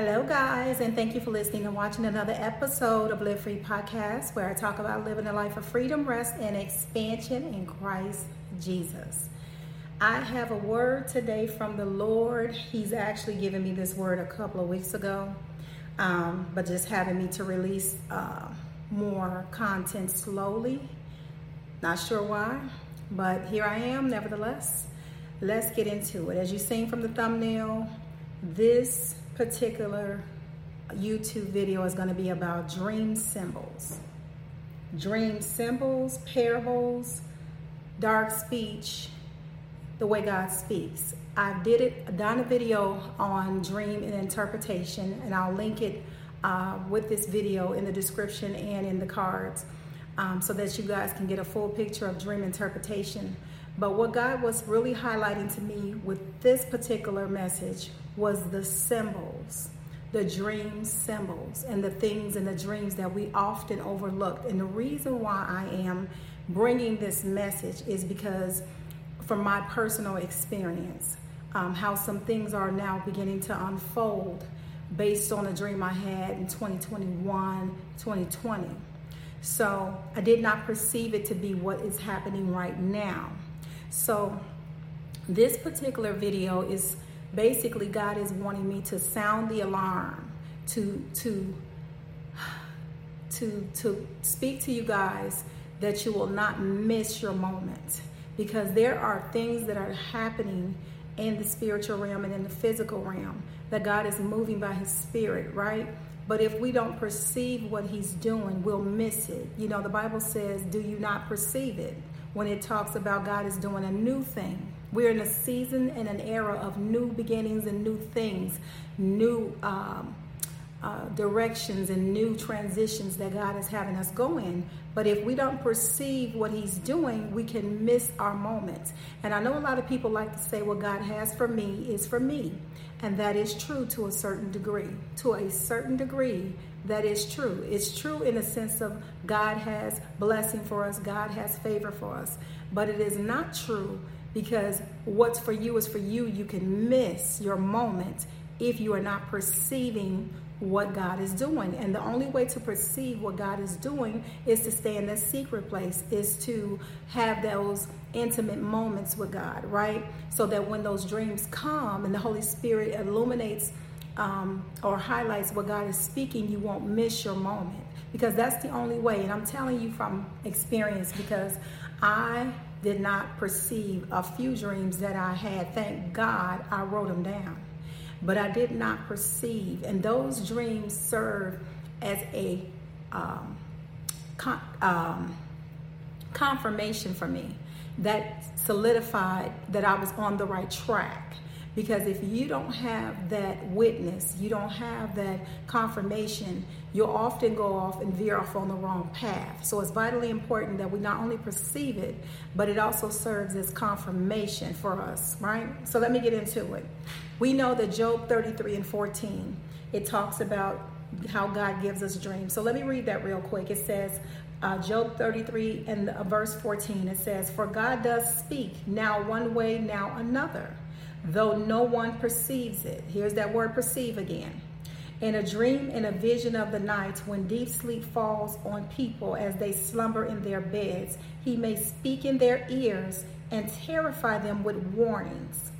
Hello, guys, and thank you for listening and watching another episode of Live Free Podcast, where I talk about living a life of freedom, rest, and expansion in Christ Jesus. I have a word today from the Lord. He's actually given me this word a couple of weeks ago, um, but just having me to release uh, more content slowly. Not sure why, but here I am, nevertheless. Let's get into it. As you've seen from the thumbnail, this particular YouTube video is going to be about dream symbols. Dream symbols, parables, dark speech, the way God speaks. I did it, done a video on dream and interpretation, and I'll link it uh, with this video in the description and in the cards um, so that you guys can get a full picture of dream interpretation. But what God was really highlighting to me with this particular message was the symbols, the dream symbols, and the things and the dreams that we often overlooked. And the reason why I am bringing this message is because, from my personal experience, um, how some things are now beginning to unfold based on a dream I had in 2021, 2020. So I did not perceive it to be what is happening right now. So this particular video is basically God is wanting me to sound the alarm, to to to to speak to you guys that you will not miss your moment because there are things that are happening in the spiritual realm and in the physical realm that God is moving by his spirit, right? But if we don't perceive what he's doing, we'll miss it. You know, the Bible says, Do you not perceive it? When it talks about God is doing a new thing. We're in a season and an era of new beginnings and new things, new um, uh, directions and new transitions that God is having us go in. But if we don't perceive what He's doing, we can miss our moments. And I know a lot of people like to say, what God has for me is for me. And that is true to a certain degree. To a certain degree, that is true. It's true in the sense of God has blessing for us, God has favor for us. But it is not true because what's for you is for you. You can miss your moment if you are not perceiving what God is doing. And the only way to perceive what God is doing is to stay in that secret place, is to have those intimate moments with God, right? So that when those dreams come and the Holy Spirit illuminates um, or highlights what God is speaking, you won't miss your moment because that's the only way. And I'm telling you from experience because I did not perceive a few dreams that I had. Thank God I wrote them down. But I did not perceive, and those dreams serve as a um, con- um, confirmation for me that solidified that I was on the right track. Because if you don't have that witness, you don't have that confirmation, you'll often go off and veer off on the wrong path. So it's vitally important that we not only perceive it, but it also serves as confirmation for us, right? So let me get into it. We know that Job 33 and 14, it talks about how God gives us dreams. So let me read that real quick. It says, uh, Job 33 and uh, verse 14, it says, For God does speak, now one way, now another though no one perceives it. Here's that word perceive again. In a dream in a vision of the night, when deep sleep falls on people as they slumber in their beds, he may speak in their ears and terrify them with warnings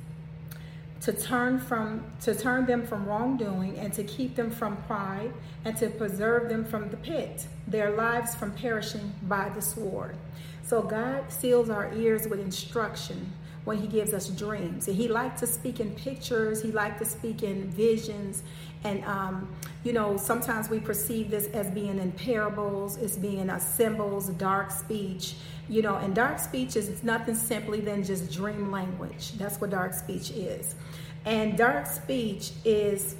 to turn from to turn them from wrongdoing and to keep them from pride and to preserve them from the pit their lives from perishing by the sword so god seals our ears with instruction when he gives us dreams. And he liked to speak in pictures, he liked to speak in visions. And, um, you know, sometimes we perceive this as being in parables, as being a symbols, dark speech, you know, and dark speech is nothing simply than just dream language. That's what dark speech is. And dark speech is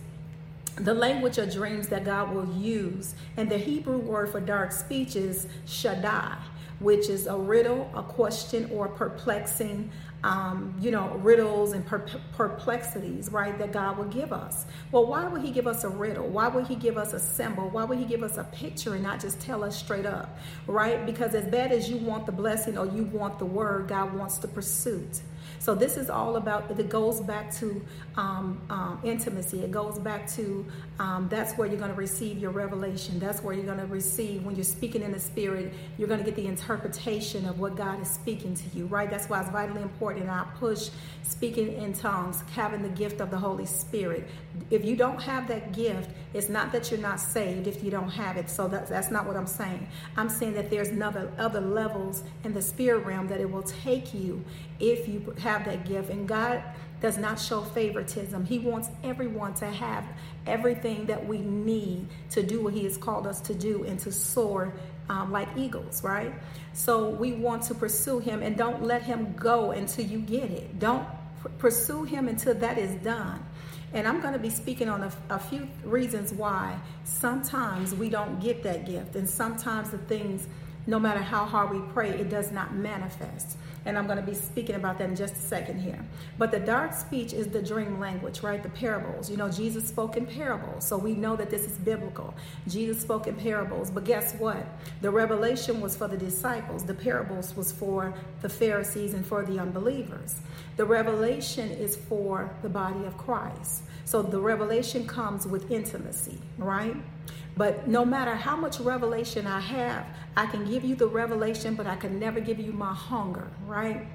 the language of dreams that God will use. And the Hebrew word for dark speech is shaddai, which is a riddle, a question, or perplexing um, you know, riddles and perplexities, right, that God will give us. Well, why would He give us a riddle? Why would He give us a symbol? Why would He give us a picture and not just tell us straight up, right? Because as bad as you want the blessing or you want the word, God wants the pursuit. So this is all about, it goes back to um, um, intimacy. It goes back to um, that's where you're going to receive your revelation. That's where you're going to receive, when you're speaking in the spirit, you're going to get the interpretation of what God is speaking to you, right? That's why it's vitally important. And I push speaking in tongues, having the gift of the Holy Spirit. If you don't have that gift, it's not that you're not saved if you don't have it. So that's, that's not what I'm saying. I'm saying that there's another other levels in the spirit realm that it will take you if you have that gift. And God does not show favoritism. He wants everyone to have everything that we need to do what He has called us to do and to soar um, like eagles, right? So we want to pursue Him and don't let Him go until you get it. Don't pursue Him until that is done. And I'm going to be speaking on a, a, few reasons why sometimes we don't get that gift, and sometimes the things, no matter how hard we pray, it does not manifest and I'm going to be speaking about that in just a second here. But the dark speech is the dream language, right? The parables. You know, Jesus spoke in parables, so we know that this is biblical. Jesus spoke in parables, but guess what? The revelation was for the disciples, the parables was for the Pharisees and for the unbelievers. The revelation is for the body of Christ. So the revelation comes with intimacy, right? But no matter how much revelation I have, I can give you the revelation, but I can never give you my hunger, right?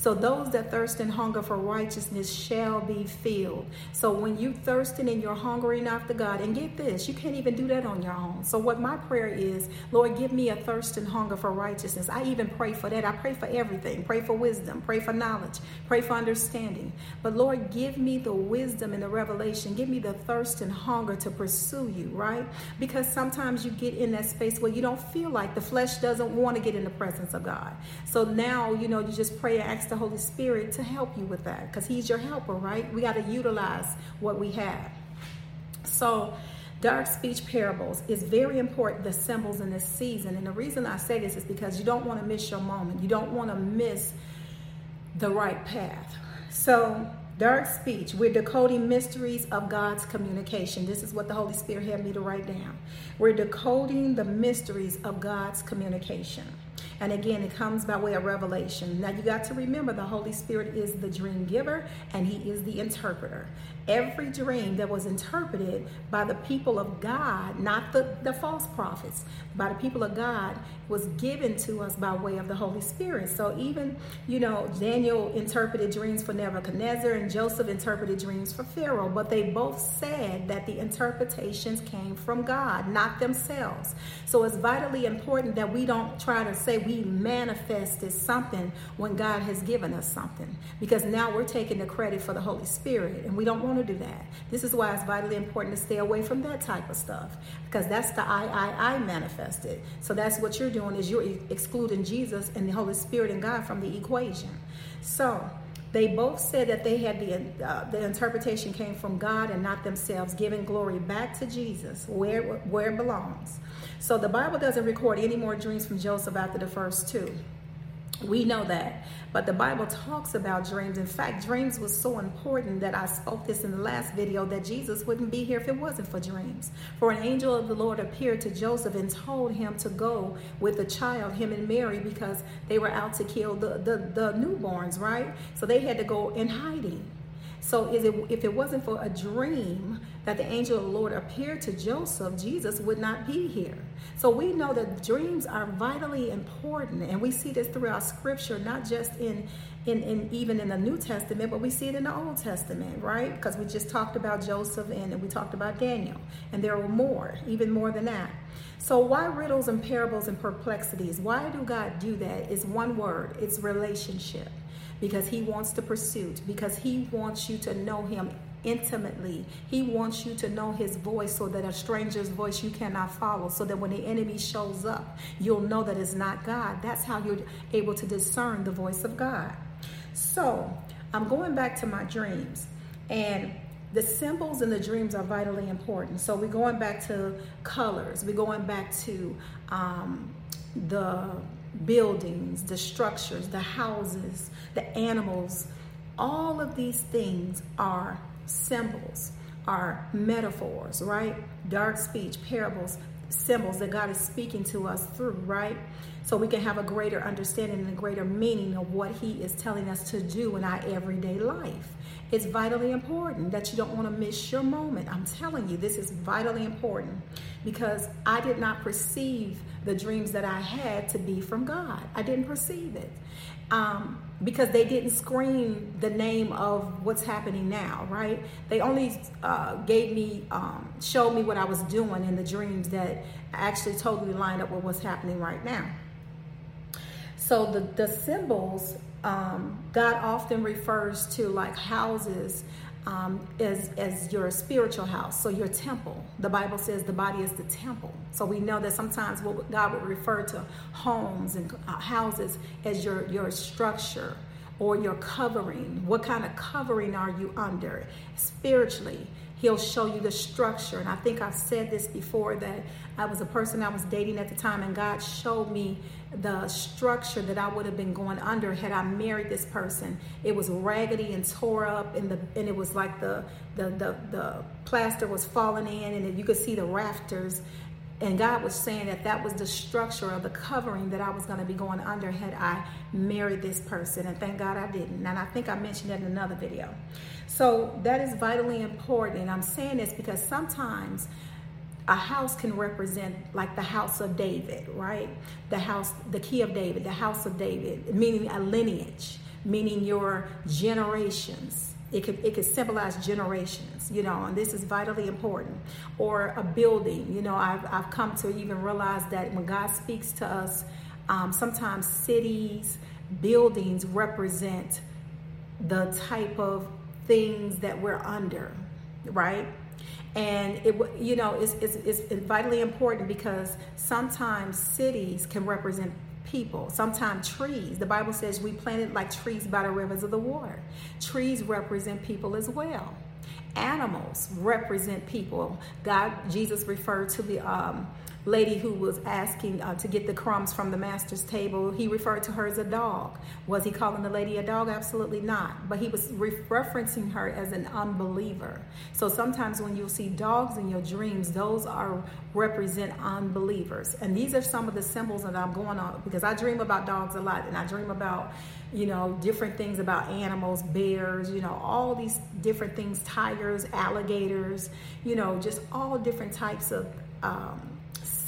So those that thirst and hunger for righteousness shall be filled. So when you thirsting and you're hungering after God, and get this, you can't even do that on your own. So what my prayer is, Lord, give me a thirst and hunger for righteousness. I even pray for that. I pray for everything. Pray for wisdom. Pray for knowledge. Pray for understanding. But Lord, give me the wisdom and the revelation. Give me the thirst and hunger to pursue you, right? Because sometimes you get in that space where you don't feel like the flesh doesn't want to get in the presence of God. So now, you know, you just pray and ask the Holy Spirit to help you with that because He's your helper, right? We got to utilize what we have. So, dark speech parables is very important, the symbols in this season. And the reason I say this is because you don't want to miss your moment, you don't want to miss the right path. So, dark speech, we're decoding mysteries of God's communication. This is what the Holy Spirit had me to write down. We're decoding the mysteries of God's communication. And again, it comes by way of revelation. Now you got to remember the Holy Spirit is the dream giver and he is the interpreter. Every dream that was interpreted by the people of God, not the, the false prophets, by the people of God, was given to us by way of the Holy Spirit. So even, you know, Daniel interpreted dreams for Nebuchadnezzar and Joseph interpreted dreams for Pharaoh, but they both said that the interpretations came from God, not themselves. So it's vitally important that we don't try to say we manifested something when God has given us something because now we're taking the credit for the Holy Spirit and we don't want to do that. This is why it's vitally important to stay away from that type of stuff because that's the I, I, I manifested. So that's what you're doing is you're excluding Jesus and the Holy Spirit and God from the equation. So they both said that they had the uh, the interpretation came from God and not themselves, giving glory back to Jesus where where it belongs. So the Bible doesn't record any more dreams from Joseph after the first two. We know that. But the Bible talks about dreams. In fact, dreams was so important that I spoke this in the last video that Jesus wouldn't be here if it wasn't for dreams. For an angel of the Lord appeared to Joseph and told him to go with the child, him and Mary, because they were out to kill the, the, the newborns, right? So they had to go in hiding. So is it, if it wasn't for a dream that the angel of the Lord appeared to Joseph, Jesus would not be here. So we know that dreams are vitally important, and we see this throughout Scripture, not just in in, in even in the New Testament, but we see it in the Old Testament, right? Because we just talked about Joseph and we talked about Daniel, and there were more, even more than that. So why riddles and parables and perplexities? Why do God do that? It's one word. It's relationship because he wants the pursuit, because he wants you to know him intimately. He wants you to know his voice so that a stranger's voice you cannot follow, so that when the enemy shows up, you'll know that it's not God. That's how you're able to discern the voice of God. So I'm going back to my dreams, and the symbols and the dreams are vitally important. So we're going back to colors, we're going back to um, the buildings, the structures, the houses, the animals, all of these things are symbols, are metaphors, right? Dark speech, parables, symbols that God is speaking to us through, right? So we can have a greater understanding and a greater meaning of what He is telling us to do in our everyday life. It's vitally important that you don't want to miss your moment. I'm telling you, this is vitally important because I did not perceive the dreams that I had to be from God. I didn't perceive it. Um, because they didn't scream the name of what's happening now, right? They only uh, gave me, um, showed me what I was doing in the dreams that actually totally lined up with what's happening right now. So the, the symbols, um, God often refers to like houses um, as, as your spiritual house, so your temple. The Bible says the body is the temple. So we know that sometimes what God would refer to homes and uh, houses as your, your structure or your covering. What kind of covering are you under spiritually? He'll show you the structure. And I think I've said this before that I was a person I was dating at the time, and God showed me the structure that I would have been going under had I married this person. It was raggedy and tore up, and the and it was like the the the, the plaster was falling in, and you could see the rafters. And God was saying that that was the structure of the covering that I was going to be going under had I married this person. And thank God I didn't. And I think I mentioned that in another video. So that is vitally important. And I'm saying this because sometimes a house can represent like the house of David, right? The house, the key of David, the house of David, meaning a lineage, meaning your generations. It could it could symbolize generations, you know, and this is vitally important. Or a building, you know, I've I've come to even realize that when God speaks to us, um, sometimes cities, buildings represent the type of things that we're under, right? and it you know it's, it's, it's vitally important because sometimes cities can represent people sometimes trees. The bible says we planted like trees by the rivers of the water. Trees represent people as well. Animals represent people. God jesus referred to the um, lady who was asking uh, to get the crumbs from the master's table, he referred to her as a dog. Was he calling the lady a dog? Absolutely not. But he was re- referencing her as an unbeliever. So sometimes when you'll see dogs in your dreams, those are represent unbelievers. And these are some of the symbols that I'm going on because I dream about dogs a lot and I dream about you know, different things about animals, bears, you know, all these different things, tigers, alligators, you know, just all different types of um,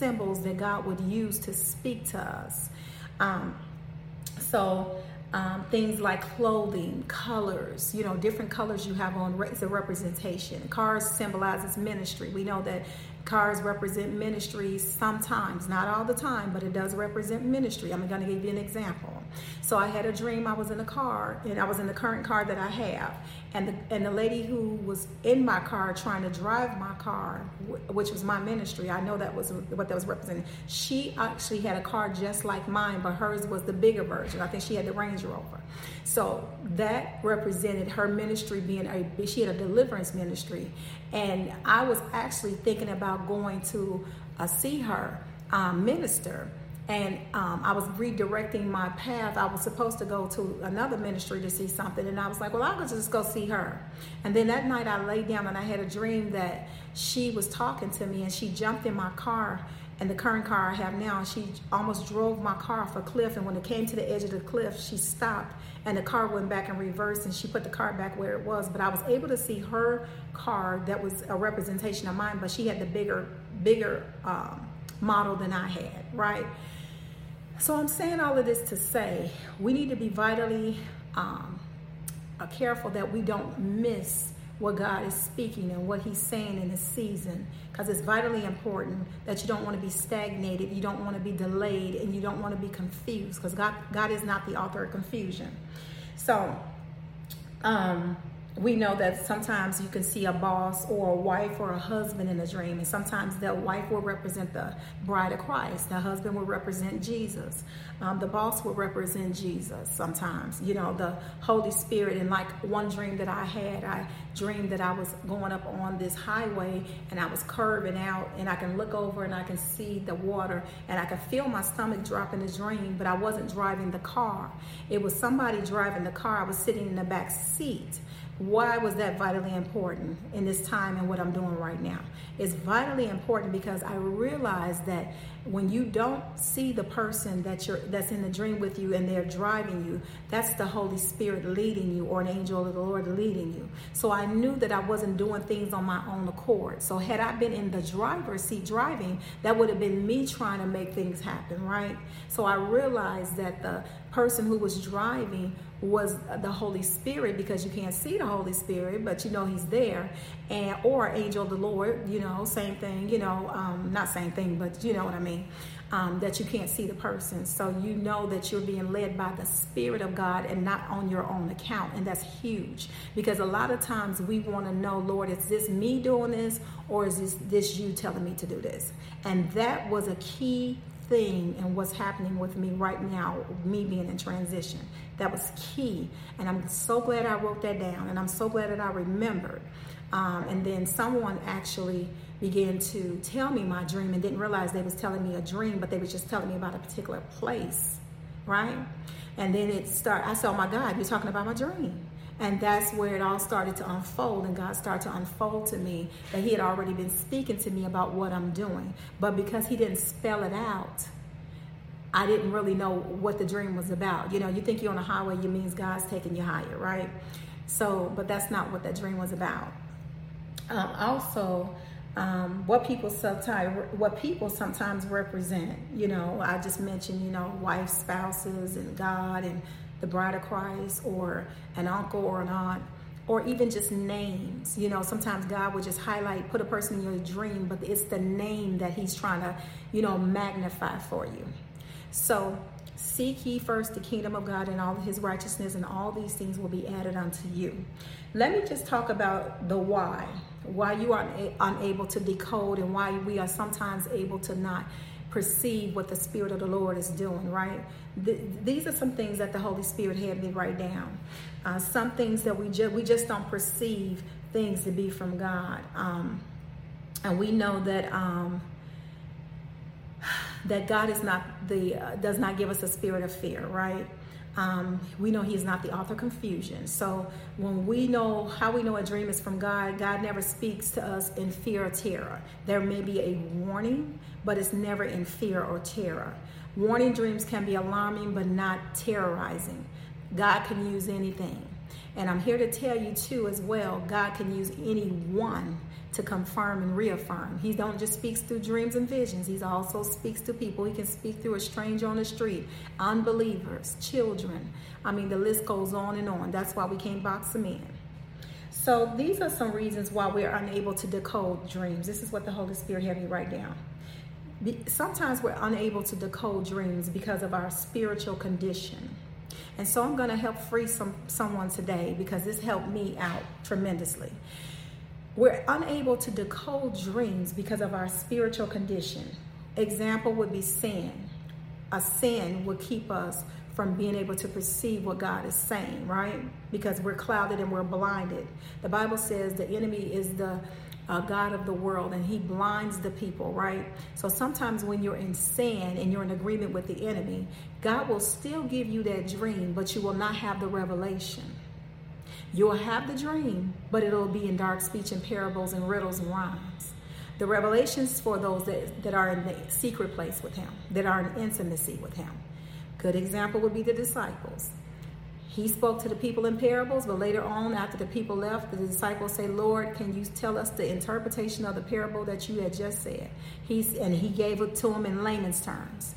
symbols that God would use to speak to us. Um, so, um, things like clothing, colors, you know, different colors you have on is a representation. Cars symbolizes ministry. We know that cars represent ministries sometimes, not all the time, but it does represent ministry. I'm going to give you an example. So I had a dream. I was in a car, and I was in the current car that I have, and the and the lady who was in my car trying to drive my car, which was my ministry. I know that was what that was representing. She actually had a car just like mine, but hers was the bigger version. I think she had the Range Rover. So that represented her ministry being a. She had a deliverance ministry, and I was actually thinking about going to uh, see her um, minister and um, I was redirecting my path. I was supposed to go to another ministry to see something, and I was like, "Well, I'll just go see her." And then that night, I laid down and I had a dream that she was talking to me, and she jumped in my car, and the current car I have now, she almost drove my car off a cliff. And when it came to the edge of the cliff, she stopped, and the car went back in reverse, and she put the car back where it was. But I was able to see her car that was a representation of mine, but she had the bigger, bigger um, model than I had, right? So I'm saying all of this to say we need to be vitally um, uh, careful that we don't miss what God is speaking and what He's saying in the season because it's vitally important that you don't want to be stagnated, you don't want to be delayed, and you don't want to be confused because God, God is not the author of confusion. So, um, we know that sometimes you can see a boss or a wife or a husband in a dream, and sometimes the wife will represent the bride of Christ, the husband will represent Jesus, um, the boss will represent Jesus. Sometimes, you know, the Holy Spirit. And like one dream that I had, I dreamed that I was going up on this highway and I was curving out, and I can look over and I can see the water, and I can feel my stomach drop in the dream, but I wasn't driving the car. It was somebody driving the car. I was sitting in the back seat why was that vitally important in this time and what I'm doing right now? It's vitally important because I realized that when you don't see the person that you're that's in the dream with you and they're driving you, that's the Holy Spirit leading you or an angel of the Lord leading you. So I knew that I wasn't doing things on my own accord. So had I been in the driver's seat driving, that would have been me trying to make things happen, right? So I realized that the person who was driving was the Holy Spirit because you can't see the Holy Spirit, but you know He's there, and or angel of the Lord, you know, same thing, you know, um, not same thing, but you know what I mean. Um, that you can't see the person, so you know that you're being led by the Spirit of God and not on your own account, and that's huge because a lot of times we want to know, Lord, is this me doing this or is this this you telling me to do this? And that was a key thing and what's happening with me right now, me being in transition. That was key. And I'm so glad I wrote that down and I'm so glad that I remembered. Um, and then someone actually began to tell me my dream and didn't realize they was telling me a dream, but they was just telling me about a particular place, right? And then it started, I said, oh my God, you're talking about my dream. And that's where it all started to unfold, and God started to unfold to me that He had already been speaking to me about what I'm doing. But because He didn't spell it out, I didn't really know what the dream was about. You know, you think you're on a highway, you means God's taking you higher, right? So, but that's not what that dream was about. Um, also, um, what people sometimes what people sometimes represent. You know, I just mentioned, you know, wife, spouses, and God, and the bride of Christ or an uncle or an aunt or even just names. You know, sometimes God will just highlight, put a person in your dream, but it's the name that He's trying to, you know, magnify for you. So seek ye first the kingdom of God and all his righteousness, and all these things will be added unto you. Let me just talk about the why. Why you are unable to decode, and why we are sometimes able to not perceive what the Spirit of the Lord is doing, right? Th- these are some things that the Holy Spirit had me write down. Uh, some things that we, ju- we just don't perceive things to be from God. Um, and we know that. Um, that God is not the uh, does not give us a spirit of fear, right? Um, we know He is not the author of confusion. So when we know how we know a dream is from God, God never speaks to us in fear or terror. There may be a warning, but it's never in fear or terror. Warning dreams can be alarming, but not terrorizing. God can use anything. And I'm here to tell you too as well, God can use anyone to confirm and reaffirm. He don't just speaks through dreams and visions. He also speaks to people. He can speak through a stranger on the street, unbelievers, children. I mean, the list goes on and on. That's why we can't box them in. So these are some reasons why we're unable to decode dreams. This is what the Holy Spirit had me write down. Sometimes we're unable to decode dreams because of our spiritual condition. And so I'm going to help free some someone today because this helped me out tremendously. We're unable to decode dreams because of our spiritual condition. Example would be sin. A sin would keep us from being able to perceive what God is saying, right? Because we're clouded and we're blinded. The Bible says the enemy is the uh, God of the world and he blinds the people, right? So sometimes when you're in sin and you're in agreement with the enemy, God will still give you that dream, but you will not have the revelation. You'll have the dream, but it'll be in dark speech and parables and riddles and rhymes. The revelations for those that, that are in the secret place with him, that are in intimacy with him. Good example would be the disciples. He spoke to the people in parables, but later on, after the people left, the disciples say, Lord, can you tell us the interpretation of the parable that you had just said? He's, and he gave it to them in layman's terms,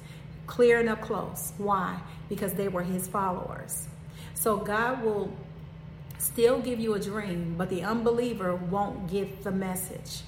clear and up close. Why? Because they were his followers. So God will still give you a dream, but the unbeliever won't get the message.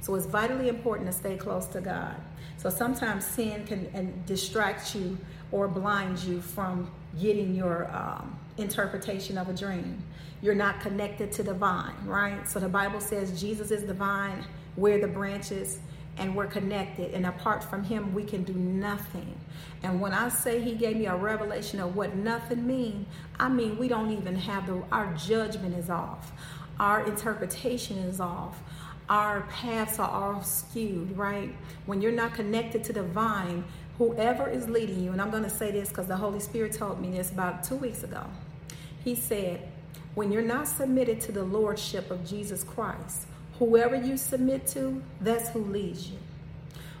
So it's vitally important to stay close to God. So sometimes sin can distract you or blind you from getting your um, interpretation of a dream. You're not connected to the vine, right? So the Bible says Jesus is the vine, we're the branches, and we're connected. And apart from Him, we can do nothing. And when I say He gave me a revelation of what nothing mean, I mean we don't even have the our judgment is off, our interpretation is off our paths are all skewed, right? When you're not connected to the vine, whoever is leading you, and I'm going to say this because the Holy Spirit told me this about two weeks ago. He said, when you're not submitted to the lordship of Jesus Christ, whoever you submit to, that's who leads you.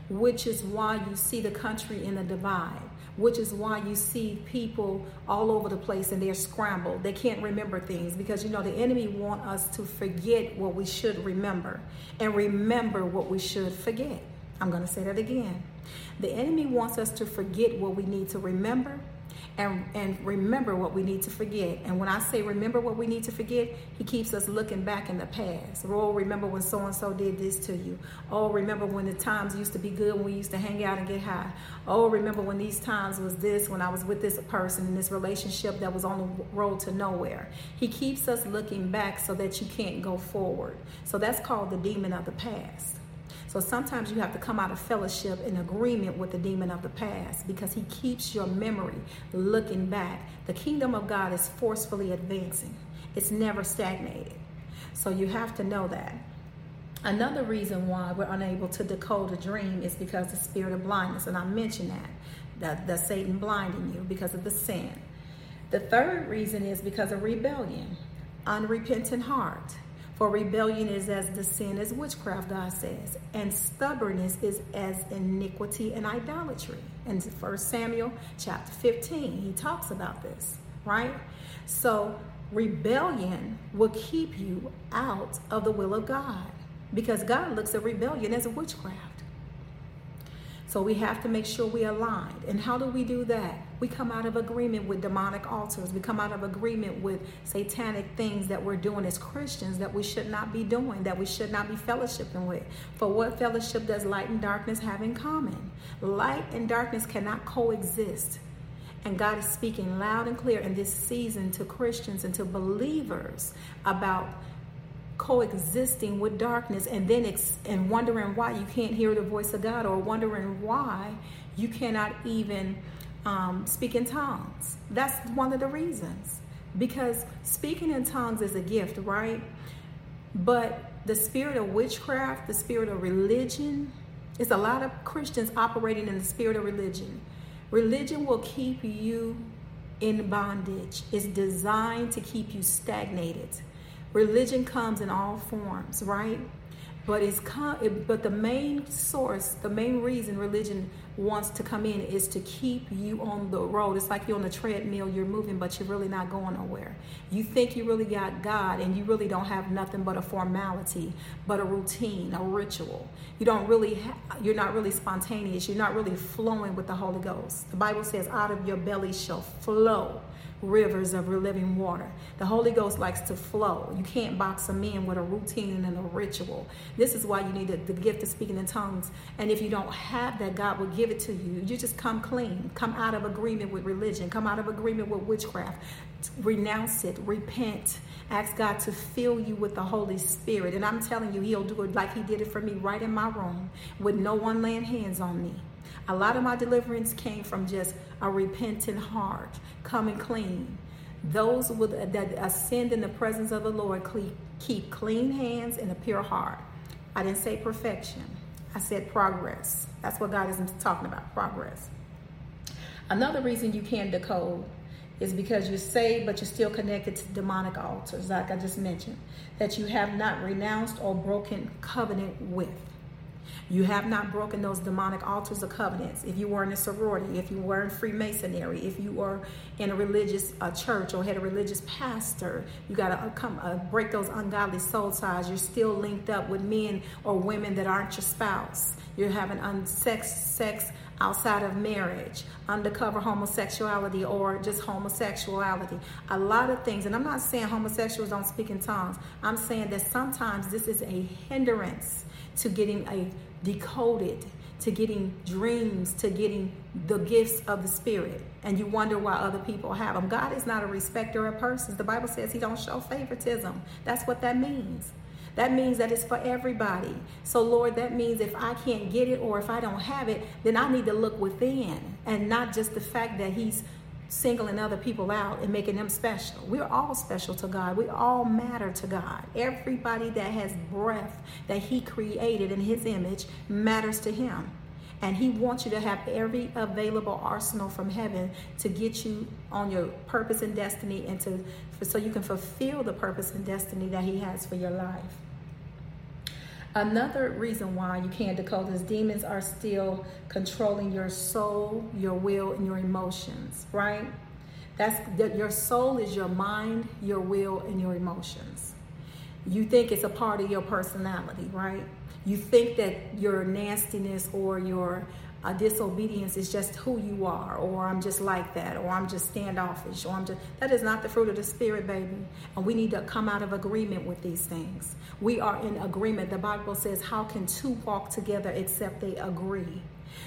Which is why you see the country in a divide which is why you see people all over the place and they're scrambled. They can't remember things because you know the enemy want us to forget what we should remember and remember what we should forget. I'm going to say that again. The enemy wants us to forget what we need to remember and, and remember what we need to forget. And when I say remember what we need to forget, he keeps us looking back in the past. Oh, remember when so and so did this to you. Oh, remember when the times used to be good when we used to hang out and get high. Oh, remember when these times was this, when I was with this person in this relationship that was on the road to nowhere. He keeps us looking back so that you can't go forward. So that's called the demon of the past. So sometimes you have to come out of fellowship in agreement with the demon of the past because he keeps your memory looking back. The kingdom of God is forcefully advancing, it's never stagnated. So you have to know that. Another reason why we're unable to decode a dream is because the spirit of blindness, and I mentioned that, that, that Satan blinding you because of the sin. The third reason is because of rebellion, unrepentant heart. For rebellion is as the sin as witchcraft, God says, and stubbornness is as iniquity and idolatry. And 1 Samuel chapter 15, he talks about this, right? So rebellion will keep you out of the will of God because God looks at rebellion as witchcraft. So we have to make sure we aligned. And how do we do that? We come out of agreement with demonic altars. We come out of agreement with satanic things that we're doing as Christians that we should not be doing, that we should not be fellowshipping with. For what fellowship does light and darkness have in common? Light and darkness cannot coexist. And God is speaking loud and clear in this season to Christians and to believers about coexisting with darkness and then ex- and wondering why you can't hear the voice of God or wondering why you cannot even um, speak in tongues. That's one of the reasons. Because speaking in tongues is a gift, right? But the spirit of witchcraft, the spirit of religion, it's a lot of Christians operating in the spirit of religion. Religion will keep you in bondage. It's designed to keep you stagnated. Religion comes in all forms, right? But it's it, but the main source, the main reason religion wants to come in is to keep you on the road. It's like you're on the treadmill, you're moving, but you're really not going nowhere. You think you really got God, and you really don't have nothing but a formality, but a routine, a ritual. You don't really, ha- you're not really spontaneous. You're not really flowing with the Holy Ghost. The Bible says, "Out of your belly shall flow." rivers of living water. The Holy Ghost likes to flow. You can't box them in with a routine and a ritual. This is why you need the, the gift of speaking in tongues. And if you don't have that, God will give it to you. You just come clean, come out of agreement with religion, come out of agreement with witchcraft, renounce it, repent. Ask God to fill you with the Holy Spirit. And I'm telling you, He'll do it like He did it for me right in my room with no one laying hands on me. A lot of my deliverance came from just a repentant heart, coming clean. Those with, that ascend in the presence of the Lord keep clean hands and a pure heart. I didn't say perfection. I said progress. That's what God is talking about, progress. Another reason you can't decode is because you're saved, but you're still connected to demonic altars, like I just mentioned, that you have not renounced or broken covenant with. You have not broken those demonic altars of covenants. If you were in a sorority, if you were in Freemasonry, if you were in a religious uh, church or had a religious pastor, you got to uh, come uh, break those ungodly soul ties. You're still linked up with men or women that aren't your spouse. You're having unsex sex outside of marriage, undercover homosexuality, or just homosexuality. A lot of things, and I'm not saying homosexuals don't speak in tongues. I'm saying that sometimes this is a hindrance to getting a decoded to getting dreams, to getting the gifts of the Spirit, and you wonder why other people have them. God is not a respecter of persons. The Bible says He don't show favoritism. That's what that means. That means that it's for everybody. So, Lord, that means if I can't get it or if I don't have it, then I need to look within and not just the fact that He's singling other people out and making them special. We're all special to God. We all matter to God. Everybody that has breath that He created in His image matters to Him. And He wants you to have every available arsenal from heaven to get you on your purpose and destiny and to so you can fulfill the purpose and destiny that He has for your life. Another reason why you can't decode is demons are still controlling your soul, your will, and your emotions, right? That's that your soul is your mind, your will, and your emotions. You think it's a part of your personality, right? You think that your nastiness or your uh, disobedience is just who you are, or I'm just like that, or I'm just standoffish, or I'm just that is not the fruit of the spirit, baby. And we need to come out of agreement with these things. We are in agreement. The Bible says, How can two walk together except they agree?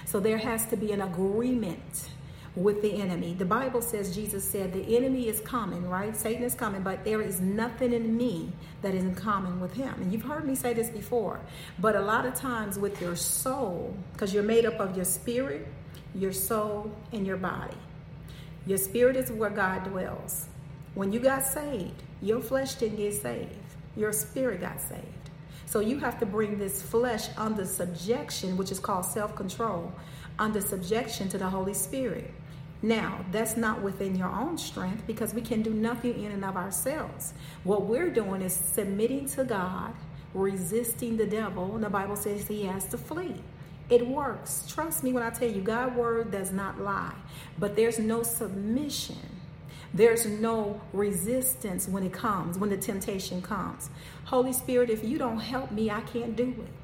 So there has to be an agreement with the enemy. The Bible says, Jesus said, the enemy is coming, right? Satan is coming, but there is nothing in me that is in common with him. And you've heard me say this before, but a lot of times with your soul, because you're made up of your spirit, your soul, and your body. Your spirit is where God dwells. When you got saved, your flesh didn't get saved, your spirit got saved. So you have to bring this flesh under subjection, which is called self control, under subjection to the Holy Spirit. Now, that's not within your own strength because we can do nothing in and of ourselves. What we're doing is submitting to God, resisting the devil, and the Bible says he has to flee. It works. Trust me when I tell you, God's word does not lie. But there's no submission. There's no resistance when it comes, when the temptation comes. Holy Spirit, if you don't help me, I can't do it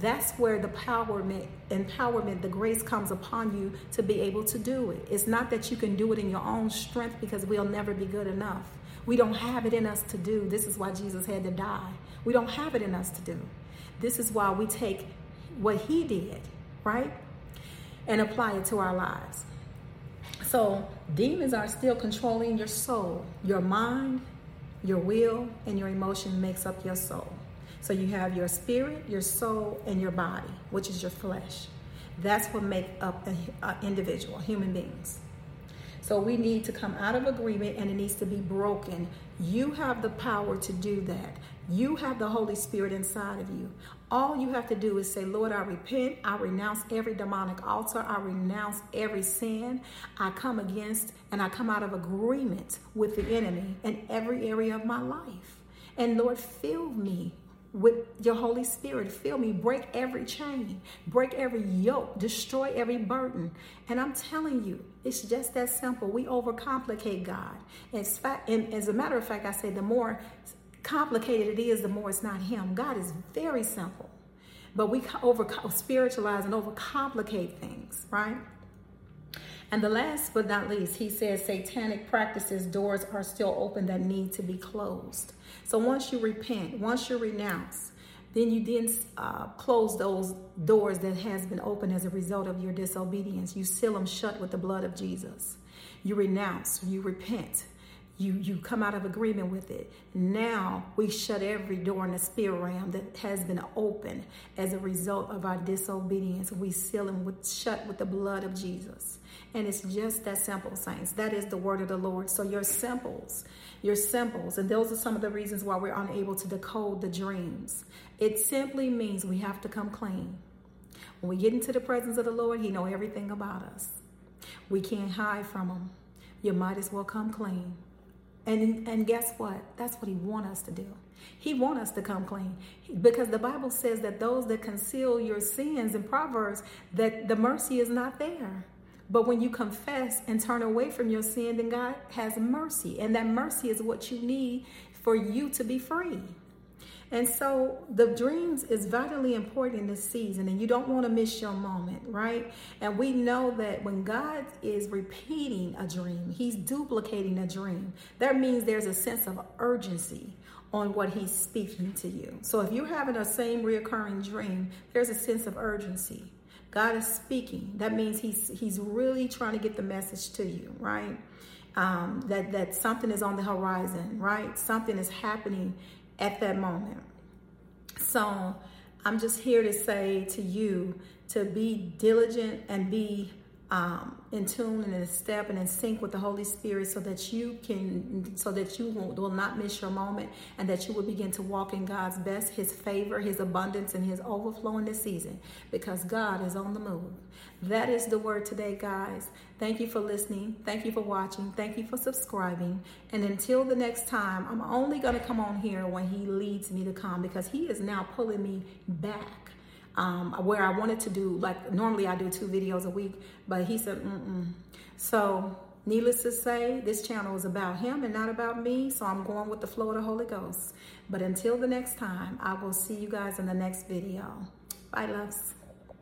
that's where the empowerment, empowerment, the grace comes upon you to be able to do it. It's not that you can do it in your own strength because we'll never be good enough. We don't have it in us to do. This is why Jesus had to die. We don't have it in us to do. This is why we take what he did, right? And apply it to our lives. So, demons are still controlling your soul. Your mind, your will, and your emotion makes up your soul. So you have your spirit, your soul, and your body, which is your flesh. That's what make up an individual, human beings. So we need to come out of agreement and it needs to be broken. You have the power to do that. You have the Holy Spirit inside of you. All you have to do is say, Lord, I repent. I renounce every demonic altar. I renounce every sin. I come against and I come out of agreement with the enemy in every area of my life. And Lord, fill me with your Holy Spirit. Fill me, break every chain, break every yoke, destroy every burden. And I'm telling you, it's just that simple. We overcomplicate God. And as a matter of fact, I say the more complicated it is, the more it's not Him. God is very simple. But we over spiritualize and overcomplicate things, right? And the last but not least, he says satanic practices, doors are still open that need to be closed. So once you repent, once you renounce, then you then uh, close those doors that has been opened as a result of your disobedience. You seal them shut with the blood of Jesus. You renounce, you repent, you you come out of agreement with it. Now we shut every door in the spirit realm that has been open as a result of our disobedience. We seal them with shut with the blood of Jesus. And it's just that simple, saints. That is the word of the Lord. So your symbols, your symbols, and those are some of the reasons why we're unable to decode the dreams. It simply means we have to come clean. When we get into the presence of the Lord, He know everything about us. We can't hide from Him. You might as well come clean. And and guess what? That's what He want us to do. He want us to come clean because the Bible says that those that conceal your sins in Proverbs that the mercy is not there. But when you confess and turn away from your sin, then God has mercy. And that mercy is what you need for you to be free. And so the dreams is vitally important in this season, and you don't want to miss your moment, right? And we know that when God is repeating a dream, He's duplicating a dream. That means there's a sense of urgency on what He's speaking to you. So if you're having a same reoccurring dream, there's a sense of urgency God is speaking. That means he's he's really trying to get the message to you, right? Um, that that something is on the horizon, right? Something is happening at that moment. So I'm just here to say to you to be diligent and be um, in tune and in step and in sync with the Holy Spirit so that you can, so that you will, will not miss your moment and that you will begin to walk in God's best, His favor, His abundance, and His overflow in this season because God is on the move. That is the word today, guys. Thank you for listening. Thank you for watching. Thank you for subscribing. And until the next time, I'm only going to come on here when He leads me to come because He is now pulling me back um, where I wanted to do, like normally I do two videos a week, but he said, mm-mm. So, needless to say, this channel is about him and not about me. So I'm going with the flow of the Holy Ghost. But until the next time, I will see you guys in the next video. Bye, loves.